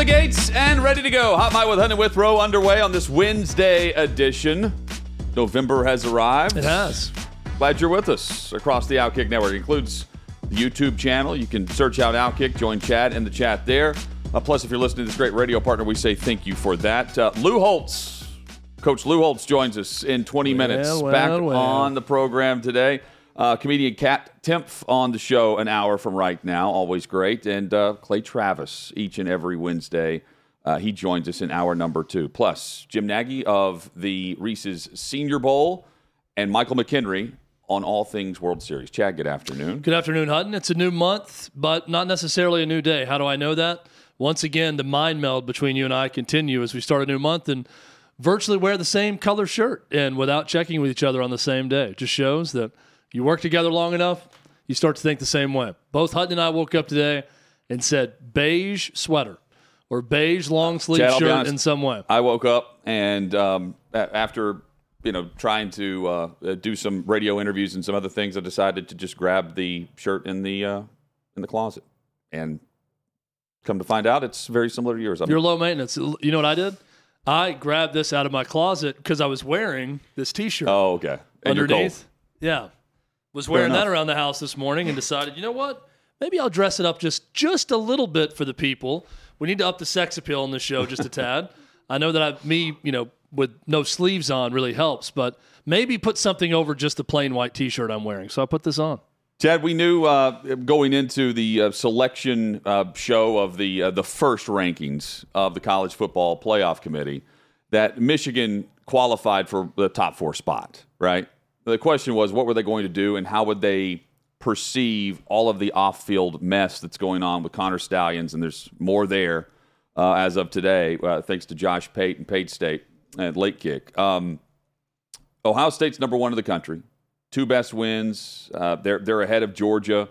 the gates and ready to go. Hot Mic with Hutton and Withrow underway on this Wednesday edition. November has arrived. It has. Glad you're with us across the Outkick Network. It includes the YouTube channel. You can search out Outkick, join Chad in the chat there. Uh, plus, if you're listening to this great radio partner, we say thank you for that. Uh, Lou Holtz, Coach Lou Holtz joins us in 20 minutes. well, Back well. on the program today. Uh, comedian Kat Timpf on the show an hour from right now. Always great. And uh, Clay Travis each and every Wednesday. Uh, he joins us in hour number two. Plus, Jim Nagy of the Reese's Senior Bowl and Michael McHenry on all things World Series. Chad, good afternoon. Good afternoon, Hutton. It's a new month, but not necessarily a new day. How do I know that? Once again, the mind meld between you and I continue as we start a new month and virtually wear the same color shirt and without checking with each other on the same day. It just shows that you work together long enough, you start to think the same way. Both Hutton and I woke up today and said beige sweater or beige long sleeve Chad, shirt honest. in some way. I woke up and um, after you know trying to uh, uh, do some radio interviews and some other things, I decided to just grab the shirt in the uh, in the closet and come to find out it's very similar to yours. I'm, You're low maintenance. You know what I did? I grabbed this out of my closet because I was wearing this T-shirt oh, okay. And underneath. Yeah, was wearing that around the house this morning and decided, you know what? Maybe I'll dress it up just just a little bit for the people. We need to up the sex appeal on this show just a tad. I know that I, me, you know, with no sleeves on really helps, but maybe put something over just the plain white T-shirt I'm wearing. So I put this on. Chad, we knew uh, going into the uh, selection uh, show of the uh, the first rankings of the college football playoff committee that Michigan qualified for the top four spot. Right. The question was, what were they going to do, and how would they perceive all of the off-field mess that's going on with Connor Stalions? And there's more there uh, as of today, uh, thanks to Josh Pate and Pate State and Late Kick. Um, Ohio State's number one in the country two best wins. Uh, they're they're ahead of Georgia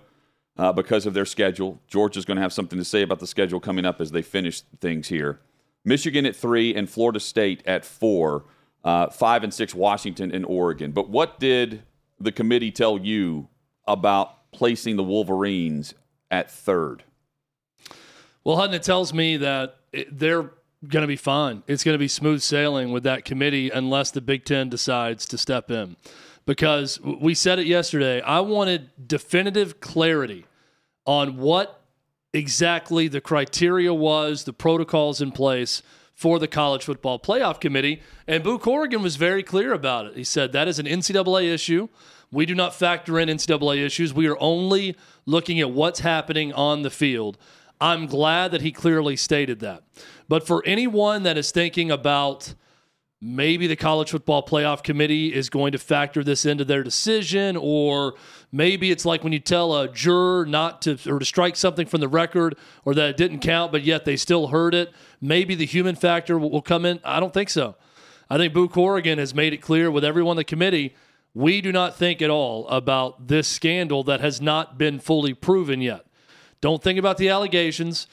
uh, because of their schedule. Georgia's going to have something to say about the schedule coming up as they finish things here. Michigan at three and Florida State at four. Uh, five and six, Washington and Oregon. But what did the committee tell you about placing the Wolverines at third? Well, Hutton, it tells me that it, they're going to be fine. It's going to be smooth sailing with that committee unless the Big Ten decides to step in. Because we said it yesterday, I wanted definitive clarity on what exactly the criteria was, the protocols in place for the College Football Playoff Committee. And Boo Corrigan was very clear about it. He said that is an NCAA issue. We do not factor in NCAA issues. We are only looking at what's happening on the field. I'm glad that he clearly stated that. But for anyone that is thinking about maybe the college football playoff committee is going to factor this into their decision or maybe it's like when you tell a juror not to or to strike something from the record or that it didn't count but yet they still heard it. Maybe the human factor will, will come in. I don't think so. I think boo corrigan has made it clear with everyone on the committee we do not think at all about this scandal that has not been fully proven yet. Don't think about the allegations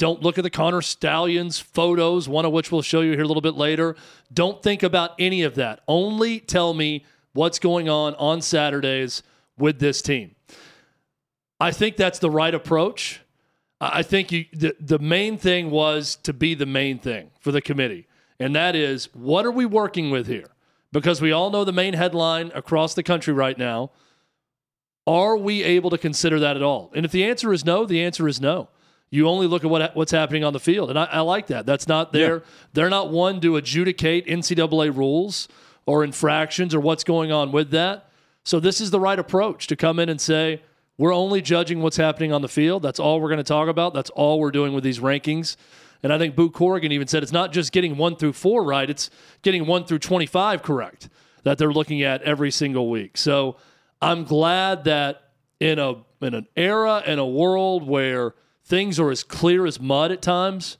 don't look at the Connor Stalions photos, one of which we'll show you here a little bit later. Don't think about any of that. Only tell me what's going on on Saturdays with this team. I think that's the right approach. I think you, the, the main thing was to be the main thing for the committee, and that is what are we working with here? Because we all know the main headline across the country right now. Are we able to consider that at all? And if the answer is no, the answer is no. You only look at what what's happening on the field, and I, I like that. That's not their. They're not one to adjudicate NCAA rules or infractions or what's going on with that. So this is the right approach to come in and say we're only judging what's happening on the field. That's all we're going to talk about. That's all we're doing with these rankings. And I think Boo Corrigan even said it's not just getting one through four right; it's getting one through twenty-five correct that they're looking at every single week. So I'm glad that in a in an era and a world where things are as clear as mud at times.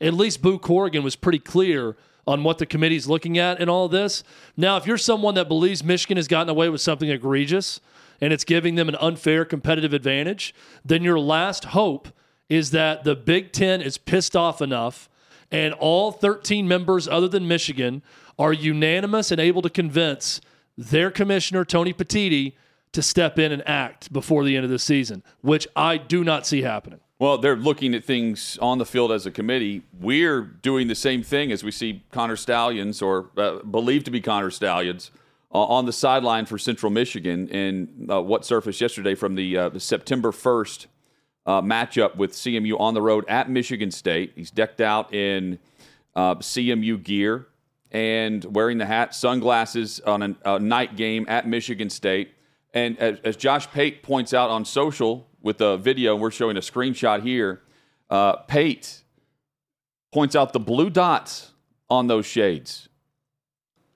At least Boo Corrigan was pretty clear on what the committee's looking at in all this. Now, if you're someone that believes Michigan has gotten away with something egregious and it's giving them an unfair competitive advantage, then your last hope is that the Big Ten is pissed off enough and all 13 members other than Michigan are unanimous and able to convince their commissioner, Tony Petitti, to step in and act before the end of the season, which I do not see happening. Well, they're looking at things on the field as a committee. We're doing the same thing as we see Connor Stalions, or uh, believed to be Connor Stalions, uh, on the sideline for Central Michigan. And uh, what surfaced yesterday from the, uh, the September 1st uh, matchup with CMU on the road at Michigan State. He's decked out in uh, CMU gear and wearing the hat, sunglasses on a, a night game at Michigan State. And as, as, Josh Pate points out on social with the video, and we're showing a screenshot here, uh, Pate points out the blue dots on those shades,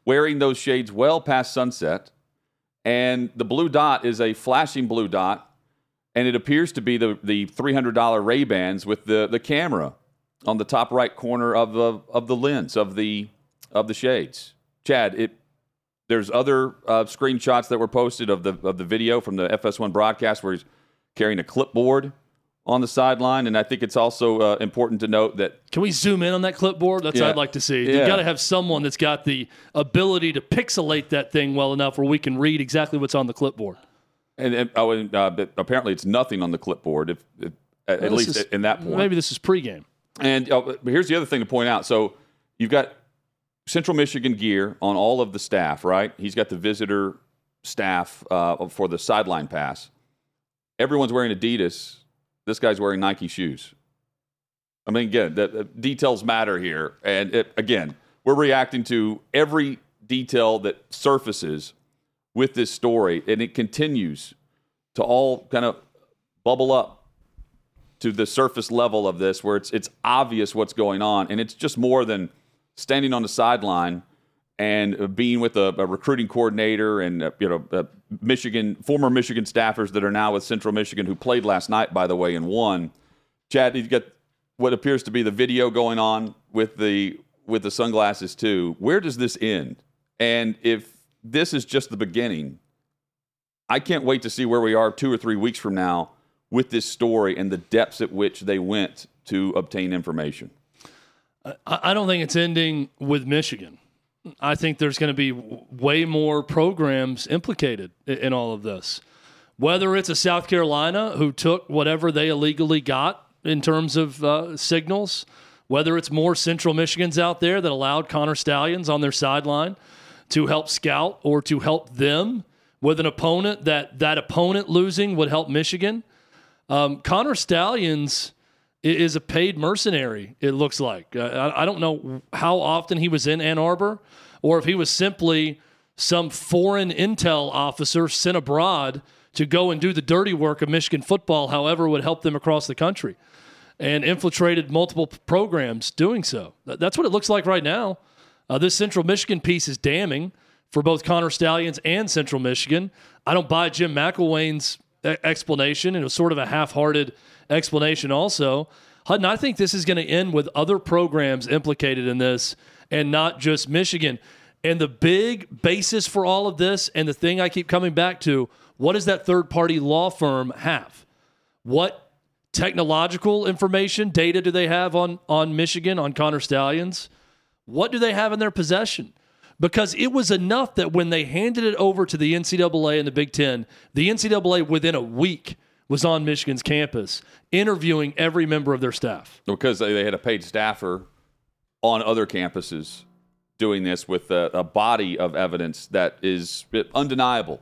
wearing those shades well past sunset. And the blue dot is a flashing blue dot, and it appears to be the, the $300 Ray Bans with the, the camera on the top right corner of the, of the lens of the, of the shades. Chad, it there's other uh, screenshots that were posted of the of the video from the FS1 broadcast where he's carrying a clipboard on the sideline, and I think it's also uh, important to note that. Can we zoom in on that clipboard? That's yeah. what I'd like to see. Yeah. You've got to have someone that's got the ability to pixelate that thing well enough where we can read exactly what's on the clipboard. And, and oh, uh, apparently, it's nothing on the clipboard. If, if at, well, least is, in that point, maybe this is pregame. And oh, here's the other thing to point out. So you've got Central Michigan gear on all of the staff, right? He's got the visitor staff uh, for the sideline pass. Everyone's wearing Adidas. This guy's wearing Nike shoes. I mean, again, the, the details matter here. And it, again, we're reacting to every detail that surfaces with this story, and it continues to all kind of bubble up to the surface level of this, where it's it's obvious what's going on, and it's just more than standing on the sideline and being with a, a recruiting coordinator and uh, you know uh, Michigan former Michigan staffers that are now with Central Michigan who played last night by the way and won. Chad, you got what appears to be the video going on with the with the sunglasses too. Where does this end? And if this is just the beginning, I can't wait to see where we are two or three weeks from now with this story and the depths at which they went to obtain information. I don't think it's ending with Michigan. I think there's going to be way more programs implicated in all of this. Whether it's a South Carolina who took whatever they illegally got in terms of uh, signals, whether it's more Central Michigans out there that allowed Connor Stalions on their sideline to help scout or to help them with an opponent that that opponent losing would help Michigan. Um, Connor Stalions is a paid mercenary, it looks like. Uh, I, don't know how often he was in Ann Arbor or if he was simply some foreign intel officer sent abroad to go and do the dirty work of Michigan football, however, would help them across the country and infiltrated multiple programs doing so. That's what it looks like right now. Uh, this Central Michigan piece is damning for both Connor Stalions and Central Michigan. I don't buy Jim McElwain's explanation. It was sort of a half hearted explanation also. Hutton, I think this is going to end with other programs implicated in this and not just Michigan. And the big basis for all of this, and the thing I keep coming back to, what does that third party law firm have? What technological information, data do they have on, on Michigan, on Connor Stalions? What do they have in their possession? Because it was enough that when they handed it over to the NCAA and the Big Ten, the NCAA within a week was on Michigan's campus interviewing every member of their staff. Because they had a paid staffer on other campuses doing this with a, a body of evidence that is undeniable.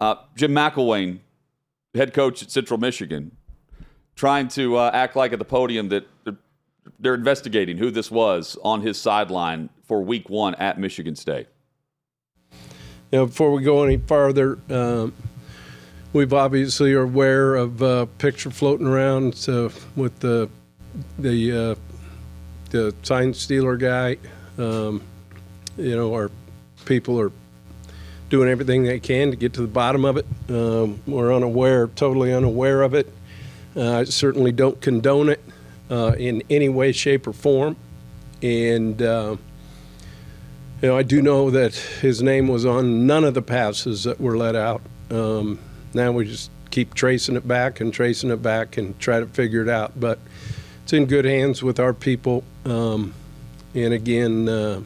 Uh, Jim McElwain, head coach at Central Michigan, trying to uh, act like at the podium that they're investigating who this was on his sideline for week one at Michigan State. You know, before we go any farther, um, we've obviously are aware of a uh, picture floating around so with the the uh, the sign stealer guy. Um, you know, our people are doing everything they can to get to the bottom of it. Um, we're unaware, totally unaware of it. Uh, I certainly don't condone it uh, in any way, shape, or form. And, uh, you know, I do know that his name was on none of the passes that were let out. Um, now we just keep tracing it back and tracing it back and try to figure it out. But it's in good hands with our people. Um, and again, uh,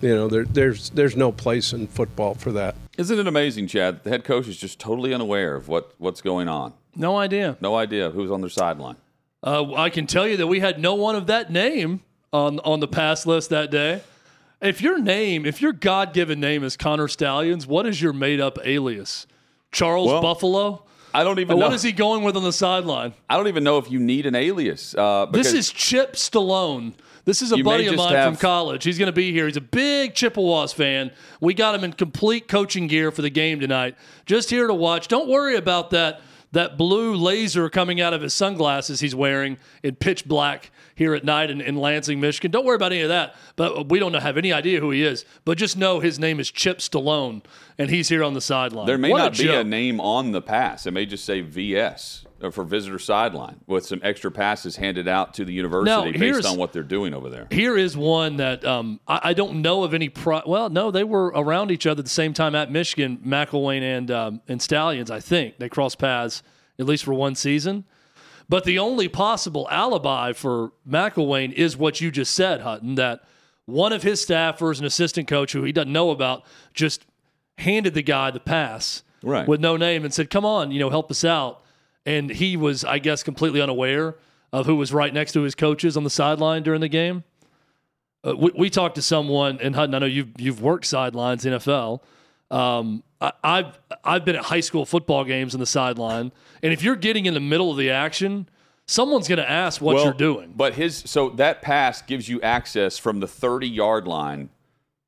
you know, there, there's there's no place in football for that. Isn't it amazing, Chad? The head coach is just totally unaware of what, what's going on. No idea. No idea who's on their sideline. Uh, I can tell you that we had no one of that name on on the pass list that day. If your name, if your God given name is Connor Stalions, what is your made up alias? Charles Well, Buffalo? I don't even know. what is he going with on the sideline? I don't even know if you need an alias. Uh, This is Chip Stallone. This is a buddy of mine have- from college. He's going to be here. He's a big Chippewas fan. We got him in complete coaching gear for the game tonight. Just here to watch. Don't worry about that that blue laser coming out of his sunglasses he's wearing in pitch black here at night in, in Lansing, Michigan. Don't worry about any of that. But we don't have any idea who he is. But just know his name is Chip Stallone, and he's here on the sideline. There may What not be a name on the pass. It may just say VS uh, for visitor sideline with some extra passes handed out to the university here's- based on what they're doing over there. Here is one that um, I, I don't know of any. Pro- well, no, they were around each other at the same time at Michigan, McElwain and um, and Stalions. I think they crossed paths at least for one season. But the only possible alibi for McElwain is what you just said, Hutton. That one of his staffers, an assistant coach who he doesn't know about, just handed the guy the pass Right. with no name and said, "Come on, you know, help us out." And he was, I guess, completely unaware of who was right next to his coaches on the sideline during the game. Uh, we, we talked to someone, and Hutton, I know you've you've worked sidelines NFL. Um, I, I've I've been at high school football games on the sideline, and if you're getting in the middle of the action, someone's going to ask what Well, you're doing. But his so that pass gives you access from the 30 yard line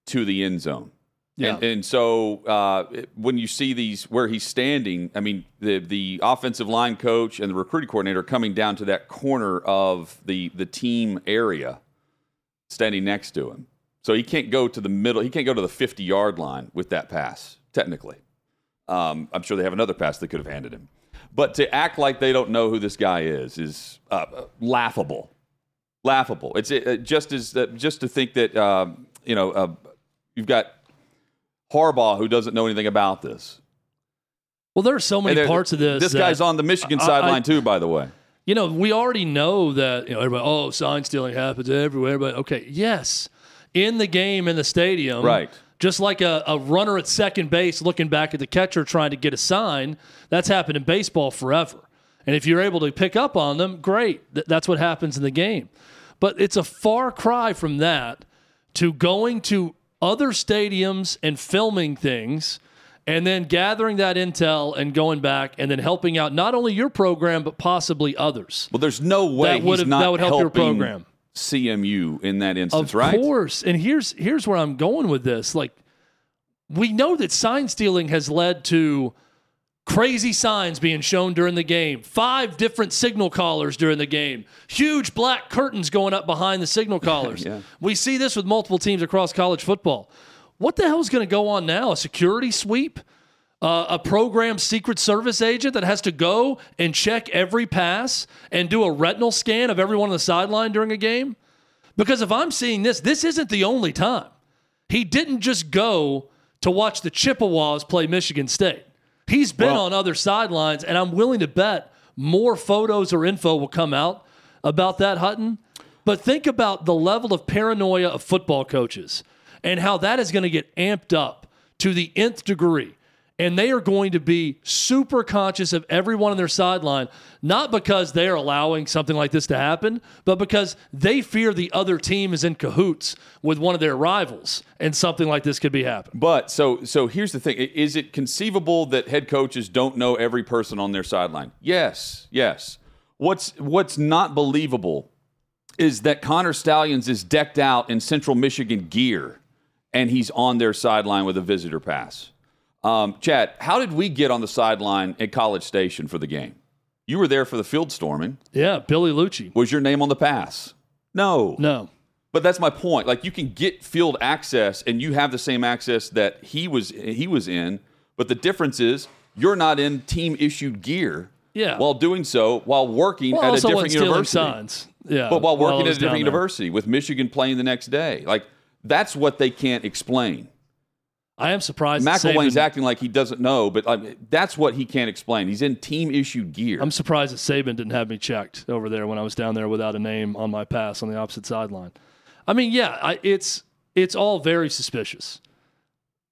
to the end zone. Yeah. And, and so uh, when you see these where he's standing, I mean the the offensive line coach and the recruiting coordinator coming down to that corner of the the team area, standing next to him. So he can't go to the middle. He can't go to the 50 yard line with that pass. Technically, um, I'm sure they have another pass they could have handed him. But to act like they don't know who this guy is is uh, laughable. Laughable. It's uh, just as uh, just to think that um, you know uh, you've got Harbaugh who doesn't know anything about this. well, there are so many parts of this. This guy's on the Michigan I- I- sideline too, by the way. you know, we already know that, you know, everybody, oh, sign stealing happens everywhere. But okay, yes, in the game, in the stadium. Right. Just like a, a runner at second base looking back at the catcher trying to get a sign, that's happened in baseball forever. And if you're able to pick up on them, great. Th- that's what happens in the game. But it's a far cry from that to going to other stadiums and filming things and then gathering that intel and going back and then helping out not only your program but possibly others. Well, there's no way That would that would help your program. CMU in that instance, Of right? Of course. And here's here's where I'm going with this. Like we know that sign stealing has led to crazy signs being shown during the game, five different signal callers during the game, huge black curtains going up behind the signal callers. Yeah. We see this with multiple teams across college football. What the hell is going to go on now? A security sweep? Uh, a program secret service agent that has to go and check every pass and do a retinal scan of everyone on the sideline during a game? Because if I'm seeing this, this isn't the only time. He didn't just go to watch the Chippewas play Michigan State. He's been Well- on other sidelines, and I'm willing to bet more photos or info will come out about that, Hutton. But think about the level of paranoia of football coaches and how that is going to get amped up to the nth degree. And they are going to be super conscious of everyone on their sideline, not because they are allowing something like this to happen, but because they fear the other team is in cahoots with one of their rivals and something like this could be happening. But so so here's the thing: is it conceivable that head coaches don't know every person on their sideline? Yes, yes. What's what's not believable is that Connor Stalions is decked out in Central Michigan gear, and he's on their sideline with a visitor pass. Um, Chad, how did we get on the sideline at College Station for the game? You were there for the field storming. Yeah, Billy Liucci. Was your name on the pass? No. No. But that's my point. Like you can get field access, and you have the same access that he was he was in. But the difference is you're not in team issued gear. Yeah. While doing so, while working Well, at a different university. signs. Yeah. But while while working at a different university with Michigan playing the next day, like that's what they can't explain. I am surprised. McElwain's Saban- acting like he doesn't know, but like, that's what he can't explain. He's in team issued gear. I'm surprised that Saban didn't have me checked over there when I was down there without a name on my pass on the opposite sideline. I mean, yeah, I, it's it's all very suspicious.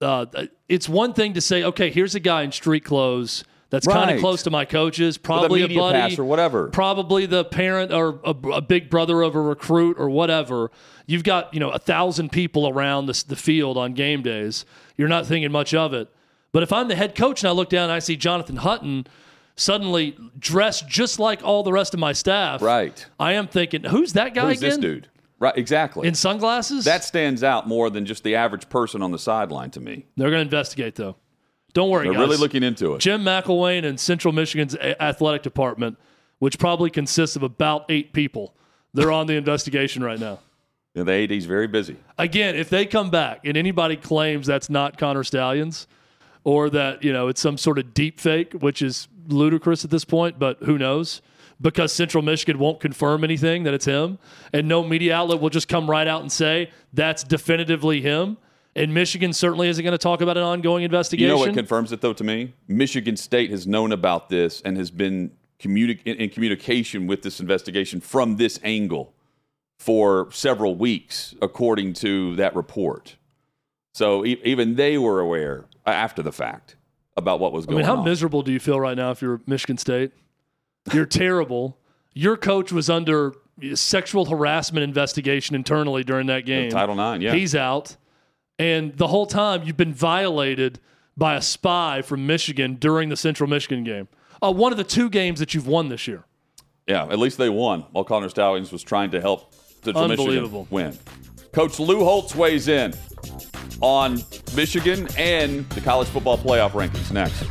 Uh, it's one thing to say, okay, here's a guy in street clothes that's kind of close to my coaches, probably a a, buddy or whatever. probably the parent or a, a big brother of a recruit or whatever. You've got you know a thousand people around the, the field on game days. You're not thinking much of it. But if I'm the head coach and I look down and I see Jonathan Hutton suddenly dressed just like all the rest of my staff, Right. I am thinking, who's that guy Who's again? this dude? Right, exactly. In sunglasses? that stands out more than just the average person on the sideline to me. They're going to investigate though. Don't worry, They're guys. really looking into it. Jim McElwain and Central Michigan's a- athletic department, which probably consists of about eight people, they're on the investigation right now. Yeah, the AD's very busy. again, if they come back and anybody claims that's not Connor Stalions or that, you know, it's some sort of deep fake, which is ludicrous at this point, but who knows? Because Central Michigan won't confirm anything that it's him, and no media outlet will just come right out and say that's definitively him. And Michigan certainly isn't going to talk about an ongoing investigation. You know what confirms it though to me? Michigan State has known about this and has been communi- in, communication with this investigation from this angle for several weeks, according to that report. So e- even they were aware after the fact about what was going. I going mean, how on. miserable do you feel right now if you're Michigan State? You're terrible. Your coach was under sexual harassment investigation internally during that game. Title IX, yeah. He's out. And the whole time you've been violated by a spy from Michigan during the Central Michigan game. Uh, one of the two games that you've won this year. Yeah, at least they won while Connor Stalions was trying to help Central Michigan win. Coach Lou Holtz weighs in on Michigan and the college football playoff rankings next.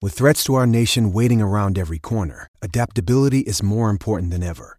With threats to our nation waiting around every corner, adaptability is more important than ever.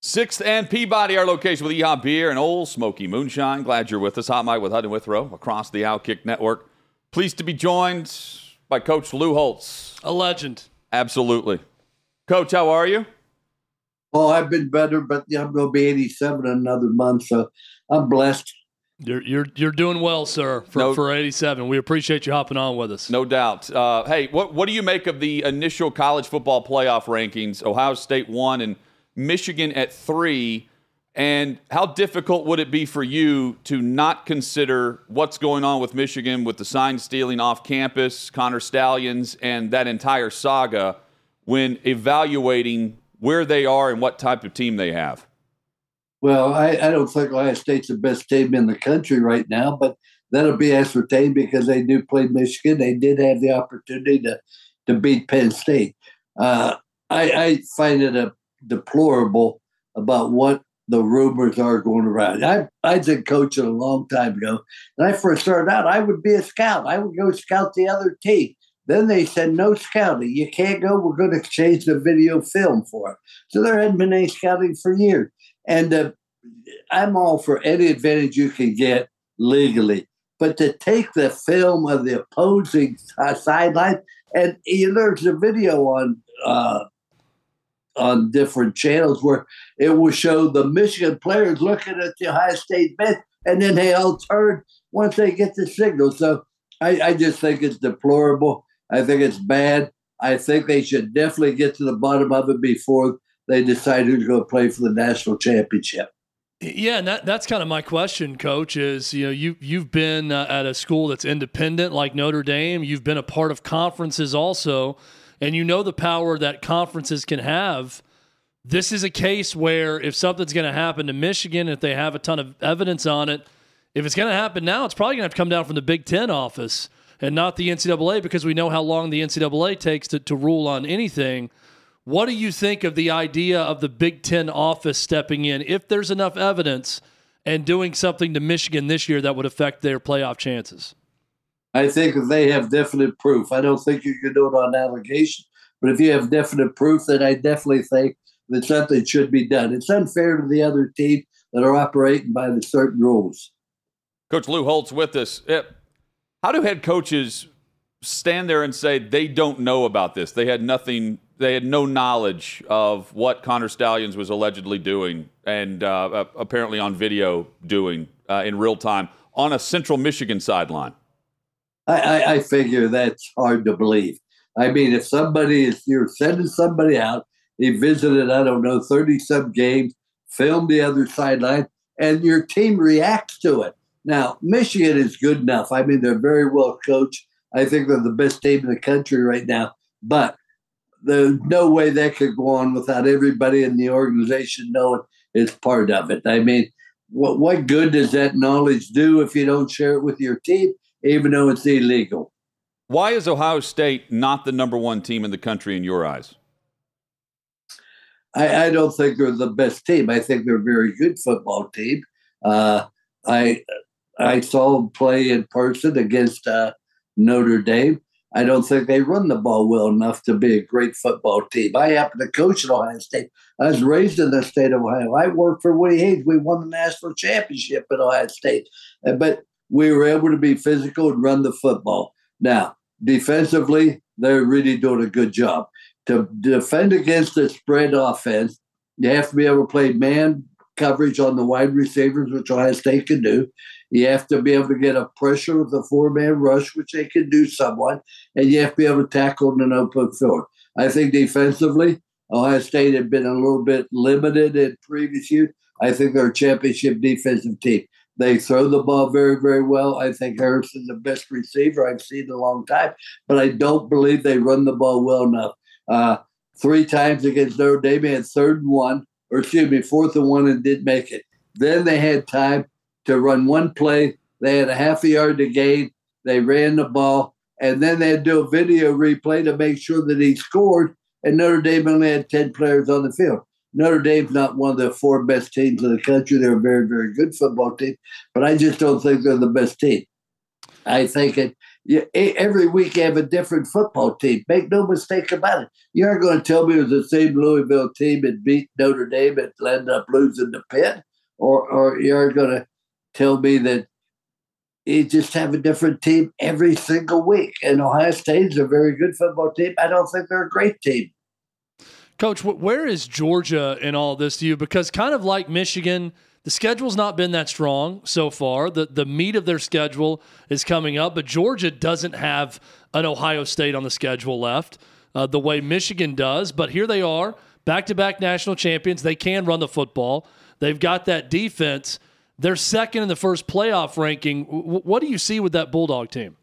Sixth and Peabody, our location with EHOP Beer and Ole Smoky Moonshine. Glad you're with us. Hot Mic with Hutton Withrow across the Outkick Network. Pleased to be joined by Coach Lou Holtz. A legend. Absolutely. Coach, how are you? Oh, I've been better, but I'm going to be 87 in another month, so I'm blessed. You're, you're, you're doing well, sir, for, No- for 87. We appreciate you hopping on with us. No doubt. Uh, hey, what, what do you make of the initial college football playoff rankings? Ohio State one and Michigan at three. And how difficult would it be for you to not consider what's going on with Michigan with the sign stealing off campus, Connor Stalions, and that entire saga when evaluating where they are and what type of team they have? Well, I, I don't think Ohio State's the best team in the country right now, but that'll be ascertained because they do play Michigan. They did have the opportunity to, to beat Penn State. Uh, I, I find it a deplorable about what the rumors are going around. I I did coaching a long time ago. When I first started out, I would be a scout. I would go scout the other team. Then they said no scouting. You can't go. We're going to exchange the video film for it. So there hadn't been any scouting for years. And uh, I'm all for any advantage you can get legally, but to take the film of the opposing uh, sideline and you know, there's a video on uh, on different channels where it will show the Michigan players looking at the Ohio State bench, and then they all turn once they get the signal. So I, I just think it's deplorable. I think it's bad. I think they should definitely get to the bottom of it before they decide who's going to play for the national championship. Yeah, and that, that's kind of my question, Coach. Is you know you you've been uh, at a school that's independent like Notre Dame. You've been a part of conferences also, and you know the power that conferences can have this is a case where if something's going to happen to Michigan, if they have a ton of evidence on it, if it's going to happen now, it's probably going to have to come down from the Big Ten office and not the NCAA because we know how long the NCAA takes to, to rule on anything. What do you think of the idea of the Big Ten office stepping in if there's enough evidence and doing something to Michigan this year that would affect their playoff chances? I think they have definite proof, I don't think you can do it on allegation, but if you have definite proof, then I definitely think that something should be done. It's unfair to the other team that are operating by the certain rules. Coach Lou Holtz with us. How do head coaches stand there and say they don't know about this? They had nothing. They had no knowledge of what Connor Stalions was allegedly doing and uh, apparently on video doing uh, in real time on a Central Michigan sideline. I, I, I figure that's hard to believe. I mean, if somebody is you're sending somebody out, he visited I don't know thirty some games, filmed the other sideline, and your team reacts to it. Now, Michigan is good enough. I mean, they're very well coached. I think they're the best team in the country right now. But there's no way that could go on without everybody in the organization knowing it's part of it. I mean, what what good does that knowledge do if you don't share it with your team, even though it's illegal? Why is Ohio State not the number one team in the country in your eyes? I, I don't think they're the best team. I think they're a very good football team. Uh, I I saw them play in person against uh, Notre Dame. I don't think they run the ball well enough to be a great football team. I happen to coach at Ohio State. I was raised in the state of Ohio. I worked for Woody Hayes. We won the national championship at Ohio State, uh, but we were able to be physical and run the football. Now, defensively, they're really doing a good job. To defend against the spread offense, you have to be able to play man coverage on the wide receivers, which Ohio State can do. You have to be able to get a pressure with a four man rush, which they can do somewhat, and you have to be able to tackle in an open field. I think defensively, Ohio State had been a little bit limited in previous years. I think they're a championship defensive team. They throw the ball very, very well. I think Harrison's the best receiver I've seen in a long time, but I don't believe they run the ball well enough. Uh, three times against Notre Dame, they had third and one, or excuse me, fourth and one, and did make it. Then they had time to run one play. They had a half a yard to gain. They ran the ball, and then they had to do a video replay to make sure that he scored. And Notre Dame only had 10 players on the field. Notre Dame's not one of the four best teams in the country. They're a very, very good football team, but I just don't think they're the best team. I think it, you, every week you have a different football team. Make no mistake about it. You aren't going to tell me it was the same Louisville team that beat Notre Dame and ended up losing the pit, or, or you're going to tell me that you just have a different team every single week. And Ohio State is a very good football team. I don't think they're a great team. Coach, where is Georgia in all this to you? Because kind of like Michigan, the schedule's not been that strong so far. The the meat of their schedule is coming up, but Georgia doesn't have an Ohio State on the schedule left uh, the way Michigan does. But here they are, back to back national champions. They can run the football. They've got that defense. They're second in the first playoff ranking. What do you see with that Bulldog team?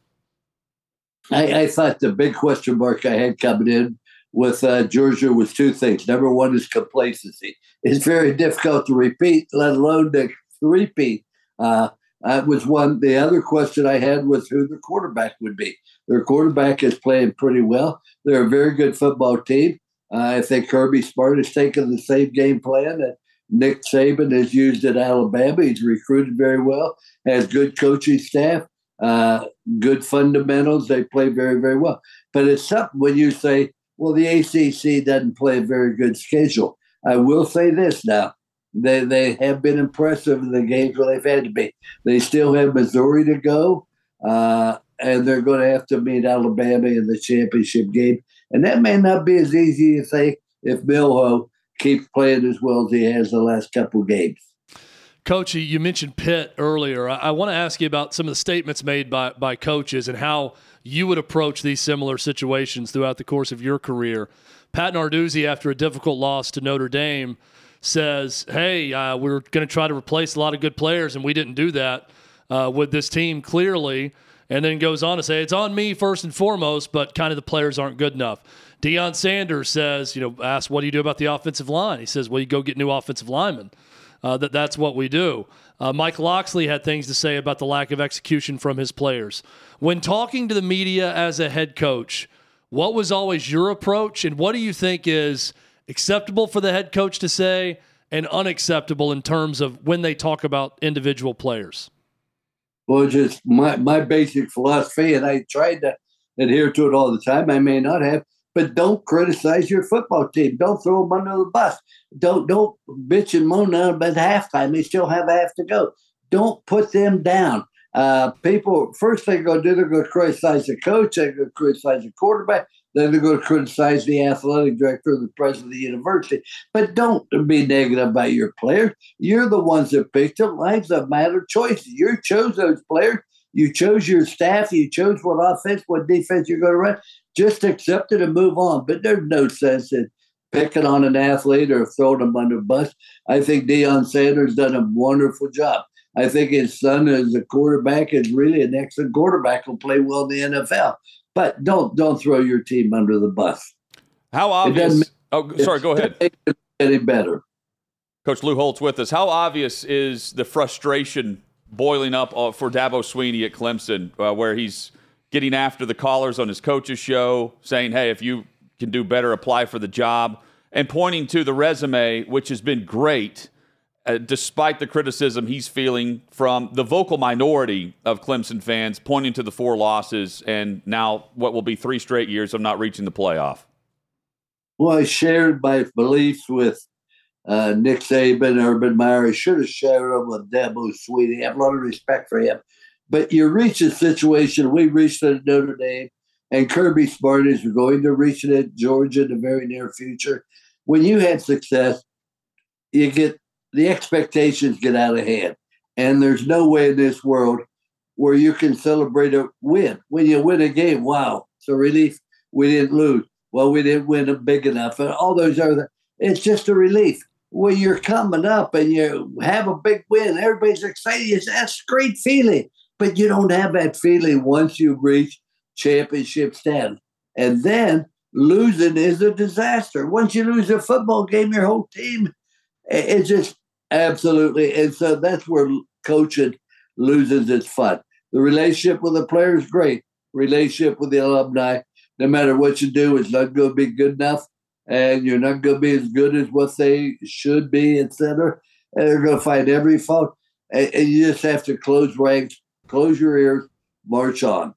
I, I thought the big question mark I had coming in with uh, Georgia was two things. Number one is complacency. It's very difficult to repeat, let alone to repeat. Uh, that was one. The other question I had was who the quarterback would be. Their quarterback is playing pretty well. They're a very good football team. Uh, I think Kirby Smart has taken the same game plan that Nick Saban has used at Alabama. He's recruited very well, has good coaching staff, uh, good fundamentals. They play very, very well. But it's something when you say, well, the ACC doesn't play a very good schedule. I will say this now. They, they have been impressive in the games where they've had to be. They still have Missouri to go, uh, and they're going to have to meet Alabama in the championship game. And that may not be as easy as say if Milroe keeps playing as well as he has the last couple games. Coach, you mentioned Pitt earlier. I, I want to ask you about some of the statements made by, by coaches and how you would approach these similar situations throughout the course of your career. Pat Narduzzi, after a difficult loss to Notre Dame, says, Hey, uh, we're going to try to replace a lot of good players, and we didn't do that uh, with this team clearly. and then goes on to say it's on me first and foremost, but kind of the players aren't good enough. Deion Sanders says, you know, ask what do you do about the offensive line? He says, well, you go get new offensive linemen. Uh, that that's what we do. Uh, Mike Locksley had things to say about the lack of execution from his players. When talking to the media as a head coach, what was always your approach, and what do you think is acceptable for the head coach to say and unacceptable in terms of when they talk about individual players? Well, just my, my basic philosophy, and I tried to adhere to it all the time. I may not have, but don't criticize your football team. Don't throw them under the bus. Don't don't bitch and moan about halftime. They still have half to go. Don't put them down. Uh, people first they're going to do they're going to criticize the coach. They're going to criticize the quarterback. Then they're going to criticize the athletic director, or the president of the university. But don't be negative about your players. You're the ones that picked them. Life's a matter of choice. You chose those players. You chose your staff. You chose what offense, what defense you're going to run. Just accept it and move on. But there's no sense in picking on an athlete or throwing them under the bus. I think Deion Sanders done a wonderful job. I think his son as a quarterback is really an excellent quarterback. Will play well in the NFL but don't don't throw your team under the bus. How obvious? Oh, sorry. Go ahead. Any better? Coach Lou Holtz with us. How obvious is the frustration boiling up uh, for Dabo Swinney at Clemson, uh, where he's getting after the callers on his coach's show, saying, "Hey, if you can do better, apply for the job," and pointing to the resume, which has been great uh, despite the criticism he's feeling from the vocal minority of Clemson fans, pointing to the four losses and now what will be three straight years of not reaching the playoff? Well, I shared my beliefs with uh, Nick Saban, Urban Meyer. Should have shared them with Dabo Swinney. I have a lot of respect for him. But you reach a situation, we reached it at Notre Dame, and Kirby Smart is going to reach it at Georgia in the very near future. When you had success, you get the expectations get out of hand. And there's no way in this world where you can celebrate a win. When you win a game, wow, it's a relief. We didn't lose. Well, we didn't win a big enough. And all those other, it's just a relief. When you're coming up and you have a big win, everybody's excited. That's a great feeling. But you don't have that feeling once you reach championship status. And then losing is a disaster. Once you lose a football game, your whole team, it's just Absolutely. And so that's where coaching loses its fun. The relationship with the player is great. Relationship with the alumni, no matter what you do, it's not going to be good enough, and you're not going to be as good as what they should be, etc. And they're going to find every fault, and, and you just have to close ranks, close your ears, march on.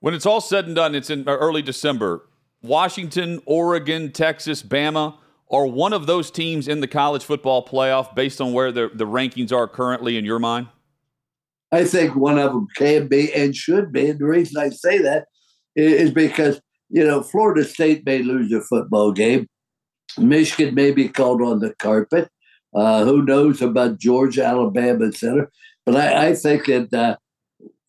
When it's all said and done, it's in uh, early December. Washington, Oregon, Texas, Bama are one of those teams in the college football playoff based on where the, the rankings are currently in your mind? I think one of them can be and should be. And the reason I say that is because, you know, Florida State may lose a football game. Michigan may be called on the carpet. Uh, who knows about Georgia, Alabama, etc. But I, I, think that uh,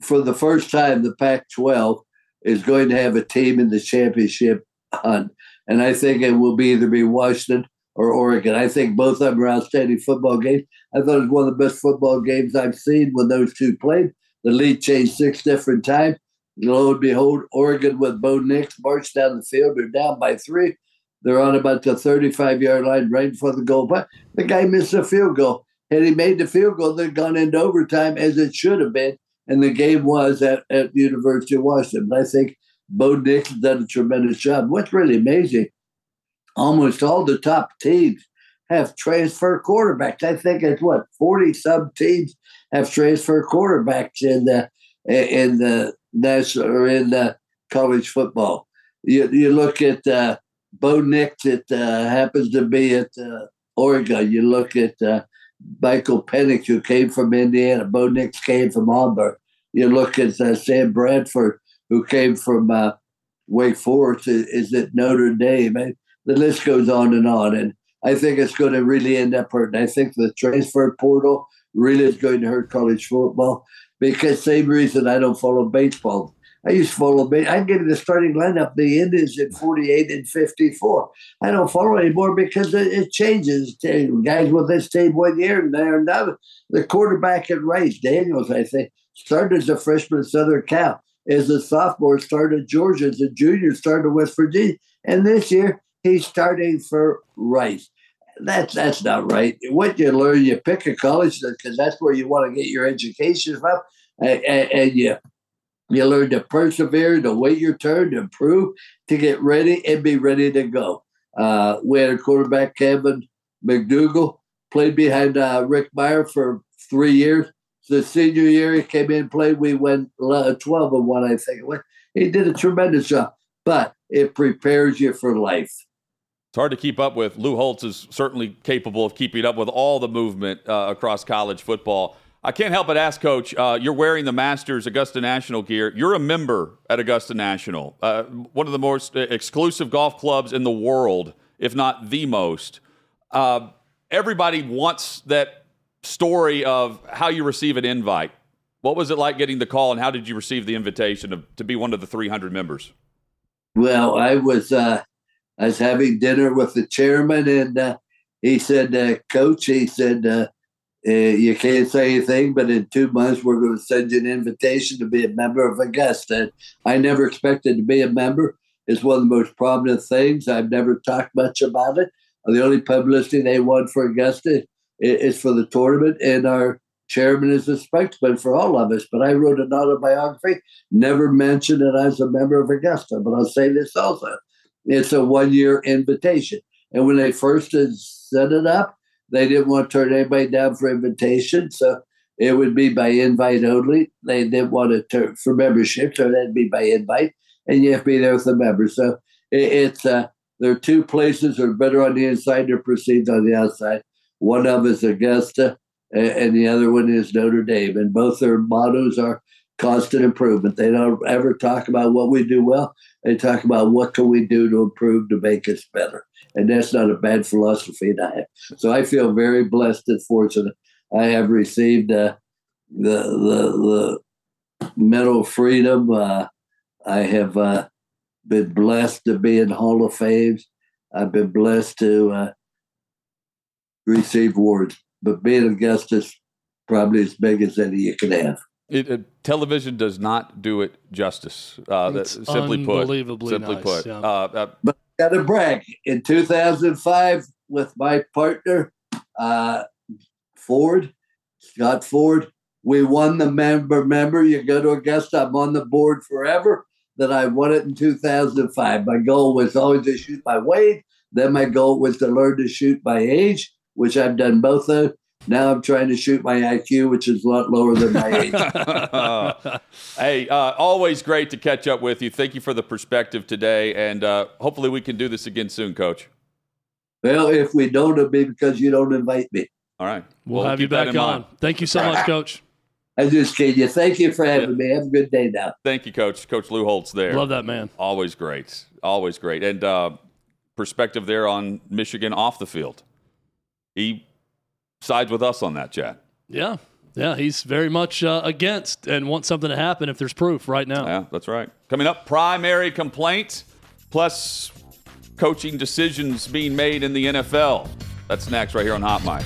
for the first time, the Pac 12 is going to have a team in the championship hunt and I think it will be either be Washington or Oregon. I think both of them are outstanding football games. I thought it was one of the best football games I've seen when those two played. The lead changed six different times. Lo and behold, Oregon with Bo Nix marched down the field. They're down by three. They're on about the 35 yard line right before the goal. But the guy missed a field goal. Had he made the field goal, they'd gone into overtime as it should have been. And the game was at, at the University of Washington. But I think Bo Nix has done a tremendous job. What's really amazing, almost all the top teams have transfer quarterbacks. I think it's what forty sub teams have transfer quarterbacks in the in the national or in the college football. You you look at uh, Bo Nix. It uh, happens to be at uh, Oregon. You look at uh, Michael Penix, who came from Indiana. Bo Nix came from Auburn. You look at uh, Sam Bradford who came from uh, Wake Forest, is, is at Notre Dame. And the list goes on and on. And I think it's going to really end up hurting. I think the transfer portal really is going to hurt college football because same reason I don't follow baseball. I used to follow. I give you the starting lineup. The Indians at 48 and 54. I don't follow anymore because it, it changes. Guys with this team one year and they're another. The quarterback at Rice, Daniels, I think, started as a freshman at Southern Cal as a sophomore, started at Georgia, as a junior, started at West Virginia. And this year, he's starting for Rice. That's that's not right. What you learn, you pick a college because that's where you want to get your education from, and, and, and you you learn to persevere, to wait your turn, to improve, to get ready and be ready to go. Uh, we had a quarterback, Kevin McDougal, played behind uh, Rick Mirer for three years. The senior year he came in, played, we went 12 and 1, I think. He did a tremendous job, but it prepares you for life. Hard to keep up with. Lou Holtz is certainly capable of keeping up with all the movement uh, across college football. I can't help but ask, Coach. Uh, you're wearing the Masters Augusta National gear. You're a member at Augusta National, uh, one of the most exclusive golf clubs in the world, if not the most. Uh, everybody wants that story of how you receive an invite. What was it like getting the call, and how did you receive the invitation of, to be one of the 300 members? Well, I was uh, I was having dinner with the chairman, and uh, he said, uh, "Coach," he said, uh, uh, "You can't say anything, but in two months we're going to send you an invitation to be a member of Augusta." I never expected to be a member. It's one of the most prominent things. I've never talked much about it. The only publicity they want for Augusta is for the tournament, and our chairman is a spokesman for all of us. But I wrote an autobiography, never mentioned that I was a member of Augusta. But I'll say this also it's a one year invitation. And when they first set it up, they didn't want to turn anybody down for invitation. So it would be by invite only. They didn't want to turn for membership, so that'd be by invite. And you have to be there with the members. So it, it's uh, there are two places that are better on the inside or perceived on the outside. One of them is Augusta, and the other one is Notre Dame. And both their mottos are constant improvement. They don't ever talk about what we do well. They talk about what can we do to improve to make us better. And that's not a bad philosophy to have. So I feel very blessed and fortunate. I have received uh, the, the the Medal of Freedom. Uh, I have uh, been blessed to be in Hall of Fame. I've been blessed to uh, receive awards, but being Augustus probably as big as any you can have. It, uh, television does not do it justice. Uh, It's simply put, unbelievably simply nice, put, yeah. uh, uh, But I got to brag. In 2005, with my partner, uh, Ford, Scott Ford, we won the member. Member, you go to Augusta, I'm on the board forever. That I won it in 2005. My goal was always to shoot by weight. Then my goal was to learn to shoot by age, which I've done both of. Now I'm trying to shoot my IQ, which is a lot lower than my age. hey, uh, always great to catch up with you. Thank you for the perspective today, and uh, hopefully we can do this again soon, Coach. well, if we don't, it'll be because you don't invite me. All right, We'll, have you back in on. mind. Thank you so much, Coach. I just kidding you. Thank you for having me. Have a good day now. Thank you, Coach. Coach Lou Holtz there. Love that man. Always great. Always great. And uh, perspective there on Michigan off the field. He sides with us on that, Chad. Yeah. Yeah, he's very much uh, against and wants something to happen if there's proof right now. Yeah, that's right. Coming up, primary complaint plus coaching decisions being made in the NFL. That's next right here on Hot Mic.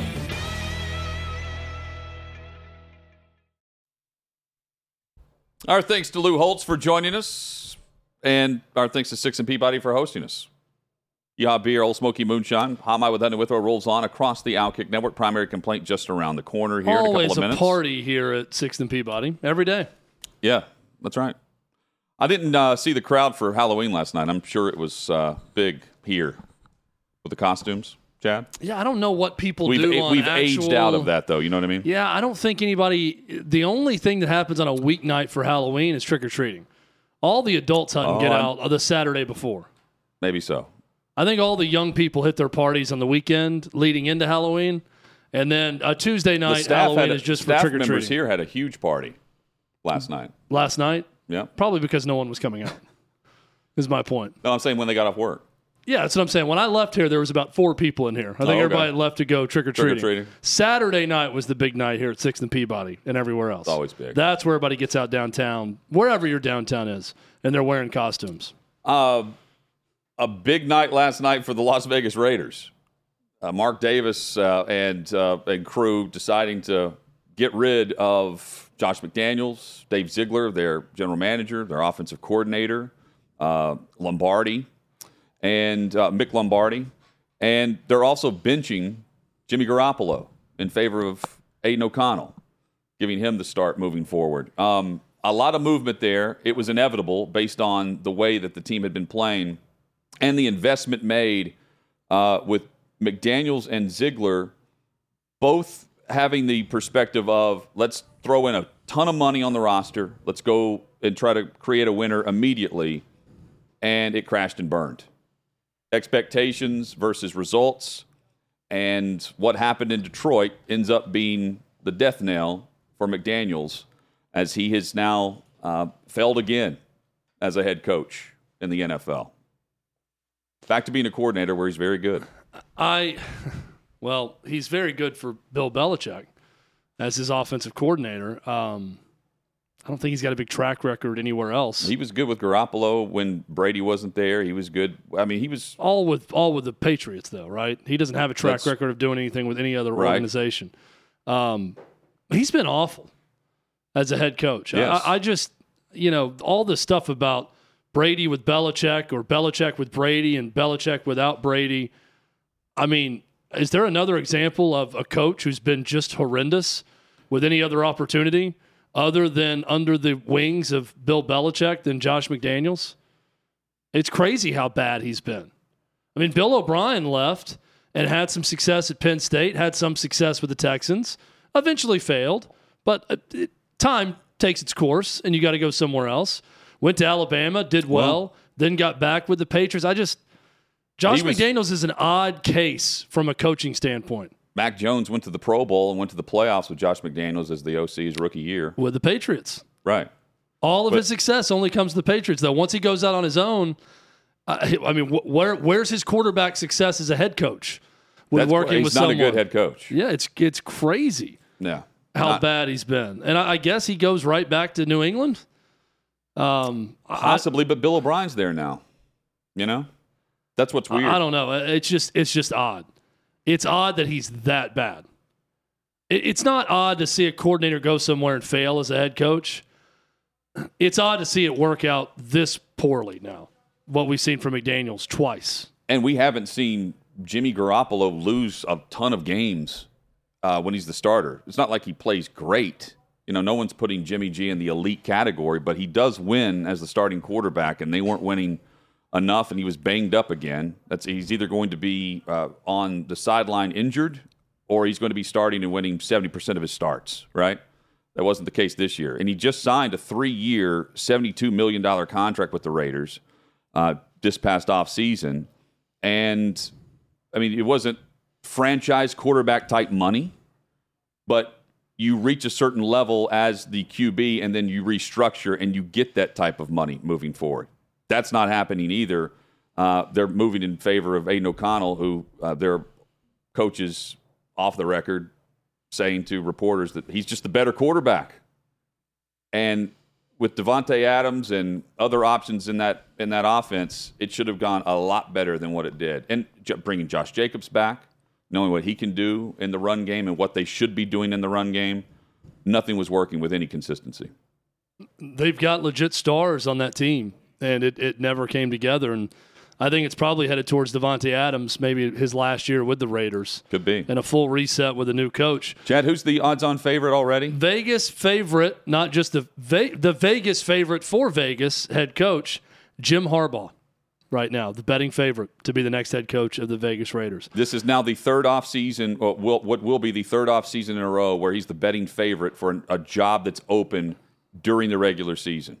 Our thanks to Lou Holtz for joining us, and our thanks to Sixth and Peabody for hosting us. Yaw Beer, Ole Smoky Moonshine, Hot Mic with That Hutton Withrow rolls on across the Outkick Network. Primary complaint just around the corner here in a Always couple of a minutes. party here at Sixth and Peabody every day. Yeah, that's right. I didn't uh, see the crowd for Halloween last night. I'm sure it was uh, big here with the costumes, Chad. Yeah, I don't know what people We've, do on we've actual- aged out of that, though. You know what I mean? Yeah, I don't think anybody. The only thing that happens on a weeknight for Halloween is trick or treating. All the adults hunt and get Oh, I'm- out the Saturday before. Maybe so. I think all the young people hit their parties on the weekend leading into Halloween, and then a Tuesday night Halloween a- is just for trick or members here had a huge party. last night. last night. Yeah. Probably because no one was coming out. is my point. No, I'm saying when they got off work. Yeah, that's what I'm saying. When I left here, there was about four people in here. I think Oh, okay. everybody left to go trick or treating. Saturday night was the big night here at Sixth and Peabody and everywhere else. It's always big. That's where everybody gets out downtown, wherever your downtown is, and they're wearing costumes. Uh, a big night last night for the Las Vegas Raiders. Uh, Mark Davis uh, and uh, and crew deciding to get rid of Josh McDaniels, Dave Ziegler, their general manager, their offensive coordinator, uh, Lombardi, and uh, Mick Lombardi, and they're also benching Jimmy Garoppolo in favor of Aidan O'Connell, giving him the start moving forward. Um, a lot of movement there. It was inevitable based on the way that the team had been playing and the investment made uh, with McDaniels and Ziegler both having the perspective of let's throw in a ton of money on the roster, let's go and try to create a winner immediately, and it crashed and burned. Expectations versus results, and what happened in Detroit ends up being the death knell for McDaniels as he has now uh, failed again as a head coach in the NFL. Back to being a coordinator where he's very good. I, well, he's very good for Bill Belichick as his offensive coordinator. Um, I don't think he's got a big track record anywhere else. He was good with Garoppolo when Brady wasn't there. He was good. I mean, he was all with all with the Patriots, though, right? He doesn't have a track record of doing anything with any other Right. organization. Um, he's been awful as a head coach. Yes. I, I just, you know, all this stuff about Brady with Belichick or Belichick with Brady and Belichick without Brady. I mean, is there another example of a coach who's been just horrendous with any other opportunity other than under the wings of Bill Belichick than Josh McDaniels? It's crazy how bad he's been. I mean, Bill O'Brien left and had some success at Penn State, had some success with the Texans, eventually failed, but uh, it, time takes its course and you got to go somewhere else. Went to Alabama, did well, Well- then got back with the Patriots. I just, Josh was- McDaniels is an odd case from a coaching standpoint Mac Jones went to the Pro Bowl and went to the playoffs with Josh McDaniels as the OC's rookie year. with the Patriots. Right. All of But- his success only comes to the Patriots, though. Once he goes out on his own, uh, I mean, wh- where where's his quarterback success as a head coach? With working he's with not someone. a good head coach. Yeah, it's it's crazy Yeah. how Not- bad he's been, and I, I guess he goes right back to New England. Um, I, Possibly, but Bill O'Brien's there now. You know? That's what's weird. I don't know. It's just it's just odd. It's odd that he's that bad. It, it's not odd to see a coordinator go somewhere and fail as a head coach. It's odd to see it work out this poorly now. What we've seen from McDaniel's twice. And we haven't seen Jimmy Garoppolo lose a ton of games uh, when he's the starter. It's not like he plays great. You know, no one's putting Jimmy G in the elite category, but he does win as the starting quarterback, and they weren't winning enough, and he was banged up again. That's he's either going to be uh, on the sideline injured, or he's going to be starting and winning seventy percent of his starts. Right? That wasn't the case this year, and he just signed a three-year, seventy-two million dollar contract with the Raiders uh, this past off season, and I mean it wasn't franchise quarterback type money, but you reach a certain level as the QB, and then you restructure and you get that type of money moving forward. That's not happening either. Uh, they're moving in favor of Aidan O'Connell, who uh, their coaches off the record saying to reporters that he's just the better quarterback. And with Davante Adams and other options in that in that offense, it should have gone a lot better than what it did. And j- bringing Josh Jacobs back, knowing what he can do in the run game and what they should be doing in the run game, nothing was working with any consistency. They've got legit stars on that team, and it, it never came together. And I think it's probably headed towards Davante Adams, maybe his last year with the Raiders, Could be. and a full reset with a new coach. Chad, who's the odds-on favorite already? Vegas favorite, not just the Ve- the Vegas favorite for Vegas head coach Jim Harbaugh, right now the betting favorite to be the next head coach of the Vegas Raiders. This is now the third off season, or will, what will be the third off season in a row where he's the betting favorite for an, a job that's open during the regular season.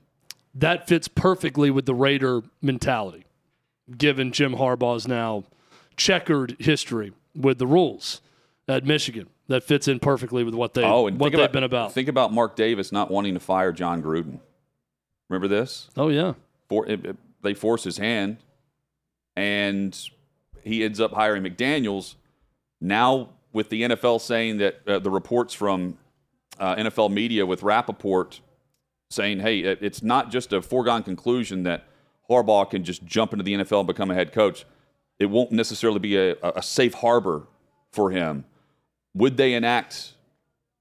That fits perfectly with the Raider mentality, given Jim Harbaugh's now checkered history with the rules. at Michigan that fits in perfectly with what they oh, and what they've about, been about. Think about Mark Davis not wanting to fire Jon Gruden. Remember this? oh yeah, For, it, it- they force his hand, and he ends up hiring McDaniels. Now, with the NFL saying that uh, the reports from uh, NFL media with Rapoport saying, hey, it's not just a foregone conclusion that Harbaugh can just jump into the NFL and become a head coach. It won't necessarily be a, a safe harbor for him. Would they enact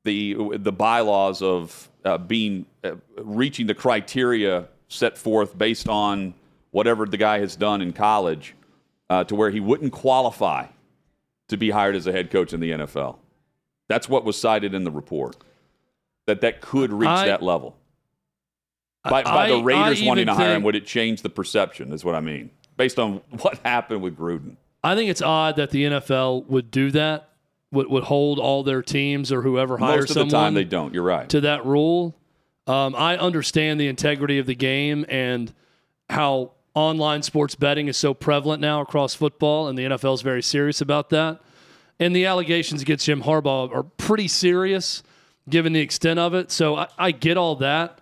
the the bylaws of uh, being uh, reaching the criteria set forth based on whatever the guy has done in college uh, to where he wouldn't qualify to be hired as a head coach in the NFL. That's what was cited in the report. That that could reach I- that level. By, by the Raiders I wanting to hire him, would it change the perception? Is what I mean, based on what happened with Gruden. I think it's odd that the NFL would do that. Would would hold all their teams or whoever hires Most of someone the time, they don't. You're right. to that rule. Um, I understand the integrity of the game and how online sports betting is so prevalent now across football, and the NFL is very serious about that. And the allegations against Jim Harbaugh are pretty serious, given the extent of it. So I, I get all that.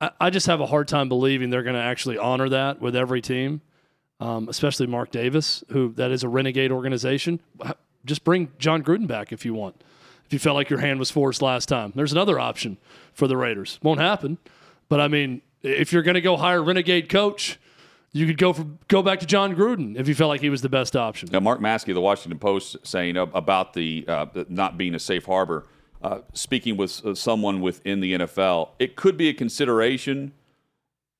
I, just have a hard time believing they're going to actually honor that with every team, um, especially Mark Davis, who that is a renegade organization. Just bring Jon Gruden back if you want if you felt like your hand was forced last time. There's another option for the Raiders. Won't happen, but I mean, if you're going to go hire a renegade coach, you could go for, go back to Jon Gruden if you felt like he was the best option. Now, Mark Maske, the Washington Post, saying about the uh, the not being a safe harbor, uh, speaking with uh, someone within the NFL, it could be a consideration,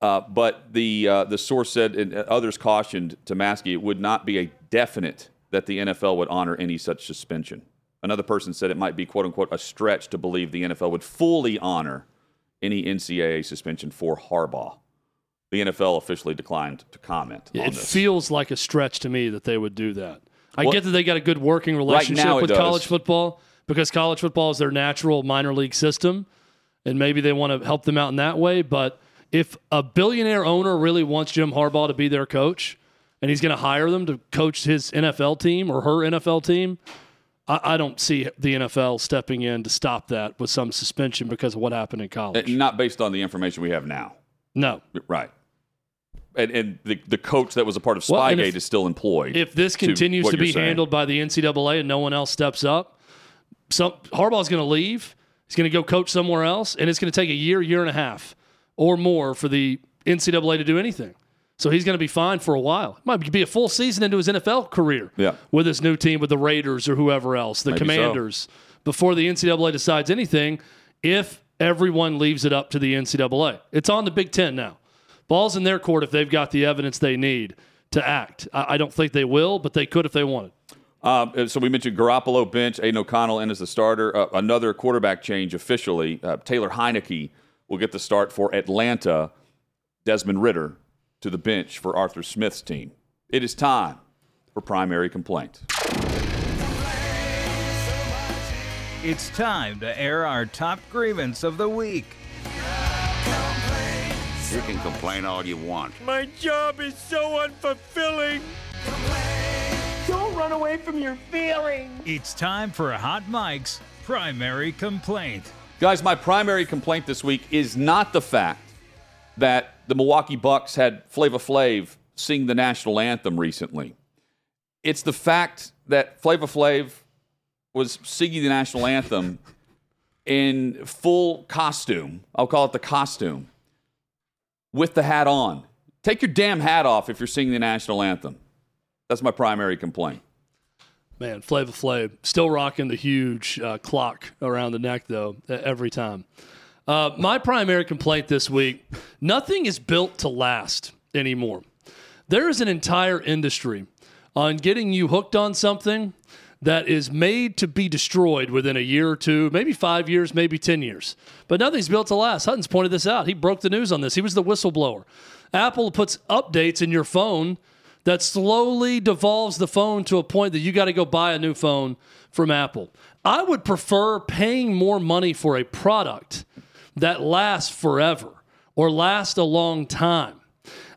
uh, but the uh, the source said and others cautioned to Maske it would not be a definite that the NFL would honor any such suspension. Another person said it might be quote unquote a stretch to believe the NFL would fully honor any NCAA suspension for Harbaugh. The NFL officially declined to comment on it this. feels like a stretch to me that they would do that. I Well, get that they got a good working relationship it with does. college football because college football is their natural minor league system, and maybe they want to help them out in that way. But if a billionaire owner really wants Jim Harbaugh to be their coach, and he's going to hire them to coach his NFL team or her NFL team, I, I don't see the NFL stepping in to stop that with some suspension because of what happened in college. Not based on the information we have now. No. Right. And, and the, the coach that was a part of Well, Spygate if- is still employed. If this continues what to be handled by the NCAA and no one else steps up, some Harbaugh's going to leave. He's going to go coach somewhere else, and it's going to take a year, year and a half, or more for the NCAA to do anything. So he's going to be fine for a while. It might be a full season into his NFL career Yeah. with his new team, with the Raiders or whoever else, the Maybe so. Commanders, before the NCAA decides anything. If everyone leaves it up to the NCAA, it's on the Big Ten now. Ball's in their court if they've got the evidence they need to act. I, I don't think they will, but they could if they wanted. Um, so we mentioned Garoppolo bench, Aidan O'Connell in as the starter. Uh, another quarterback change officially. Uh, Taylor Heinicke will get the start for Atlanta. Desmond Ridder to the bench for Arthur Smith's team. It is time for primary complaint. It's time to air our top grievance of the week. You can complain all you want. My job is so unfulfilling. Don't run away from your feelings. It's time for a Hot Mic's primary complaint. Guys, my primary complaint this week is not the fact that the Milwaukee Bucks had Flava Flav sing the national anthem recently. It's the fact that Flava Flav was singing the national anthem in full costume. I'll call it the costume with the hat on. Take your damn hat off if you're singing the national anthem. That's my primary complaint. Man, Flava Flav still rocking the huge uh, clock around the neck though every time. Uh, my primary complaint this week: nothing is built to last anymore. There is an entire industry on getting you hooked on something that is made to be destroyed within a year or two, maybe five years, maybe 10 years. But nothing's built to last. Hutton's pointed this out. He broke the news on this. He was the whistleblower. Apple puts updates in your phone that slowly devolves the phone to a point that you got to go buy a new phone from Apple. I would prefer paying more money for a product that lasts forever or lasts a long time.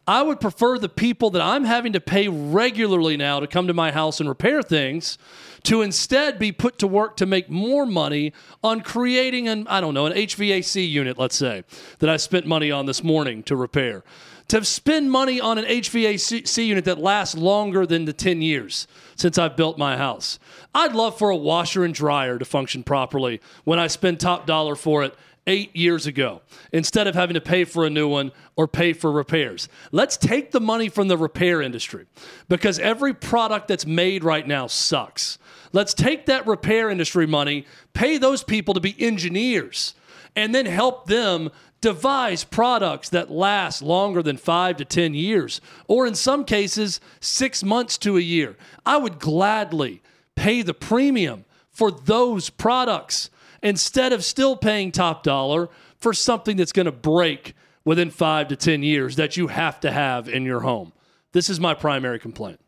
I would prefer the people that I'm having to pay regularly now to come to my house and repair things to instead be put to work to make more money on creating an I don't know an HVAC unit let's say that I spent money on this morning to repair to spend money on an HVAC unit that lasts longer than the 10 years since I've built my house. I'd love for a washer and dryer to function properly when I spend top dollar for it eight years ago instead of having to pay for a new one or pay for repairs. Let's take the money from the repair industry because every product that's made right now sucks. Let's take that repair industry money, pay those people to be engineers, and then help them devise products that last longer than five to 10 years, or in some cases, six months to a year. I would gladly pay the premium for those products instead of still paying top dollar for something that's going to break within five to 10 years that you have to have in your home. This is my primary complaint.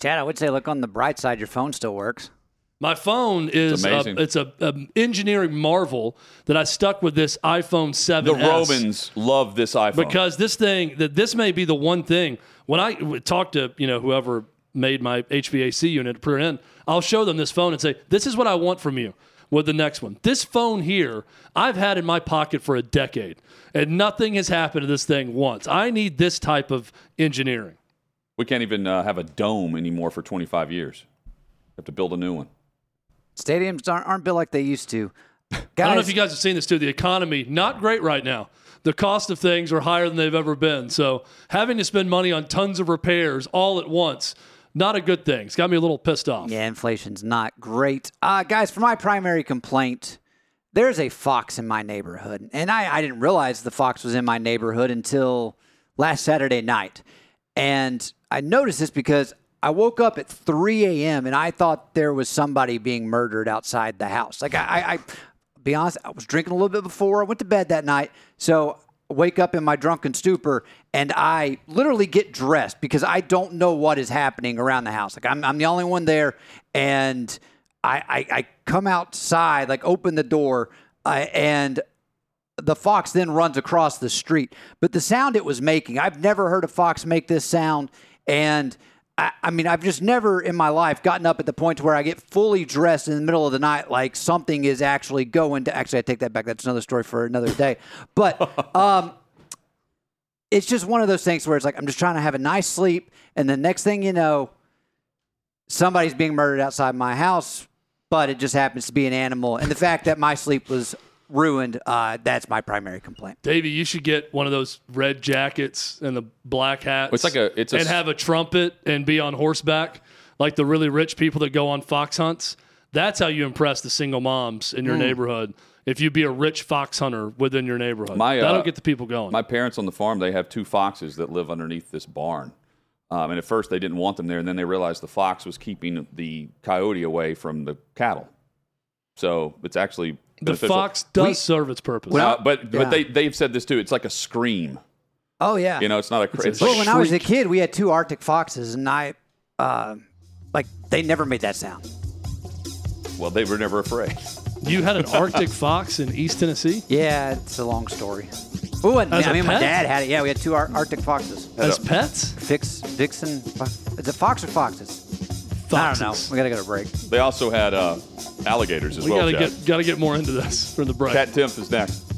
Chad, I would say look on the bright side, your phone still works. My phone is It's a, it's a, a engineering marvel that I stuck with this iPhone 7 The Romans love this iPhone. because this thing that this may be the one thing when I talk to you know whoever made my HVAC unit put it in, I'll show them this phone and say this is what I want from you with the next one. This phone here I've had in my pocket for a decade and nothing has happened to this thing once. I need this type of engineering. we can't even uh, have a dome anymore for 25 years. have to build a new one. Stadiums aren't, aren't built like they used to. I don't know if you guys have seen this too. The economy not great right now. The cost of things are higher than they've ever been. So having to spend money on tons of repairs all at once, not a good thing. It's got me a little pissed off. Yeah, inflation's not great. Uh, guys, for my primary complaint, there's a fox in my neighborhood. And I, I didn't realize the fox was in my neighborhood until last Saturday night. And I noticed this because I woke up at 3 a.m. and I thought there was somebody being murdered outside the house. Like, I, I, be honest, I was drinking a little bit before I went to bed that night. So wake up in my drunken stupor and I literally get dressed because I don't know what is happening around the house. Like I'm, I'm the only one there. And I, I, I come outside, like open the door, uh, and the fox then runs across the street. But the sound it was making, I've never heard a fox make this sound. And I, I mean, I've just never in my life gotten up at the point to where I get fully dressed in the middle of the night, like something is actually going to. Actually, I take that back. That's another story for another day. But um, it's just one of those things where it's like I'm just trying to have a nice sleep, and the next thing you know, somebody's being murdered outside my house. But it just happens to be an animal, and the fact that my sleep was ruined, uh, that's my primary complaint. Davey, you should get one of those red jackets and the black hats. It's like a- it's a and have a trumpet and be on horseback, like the really rich people that go on fox hunts. That's how you impress the single moms in your Mm. neighborhood. If you be a rich fox hunter within your neighborhood, My, uh, that'll get the people going. My parents on the farm, they have two foxes that live underneath this barn. Um, and at first, they didn't want them there, and then they realized the fox was keeping the coyote away from the cattle. So it's actually the beneficial. fox does We- serve its purpose. Uh, but Yeah. but they they've said this too. It's like a scream. Oh yeah, You know, it's not a. It's, well, like when I was a kid, we had two Arctic foxes, and I, uh, like, they never made that sound. well, they were never afraid. you had an Arctic fox in East Tennessee Yeah, it's a long story. Oh, and As I a mean, my pet? dad had it. Yeah, we had two Ar- Arctic foxes. as pets. Fix, vixen. fo- Is it fox or foxes? I don't know. We gotta go to break. They also had uh, alligators as We well. gotta Chad. get gotta get more into this for the break. Kat Timpf is next.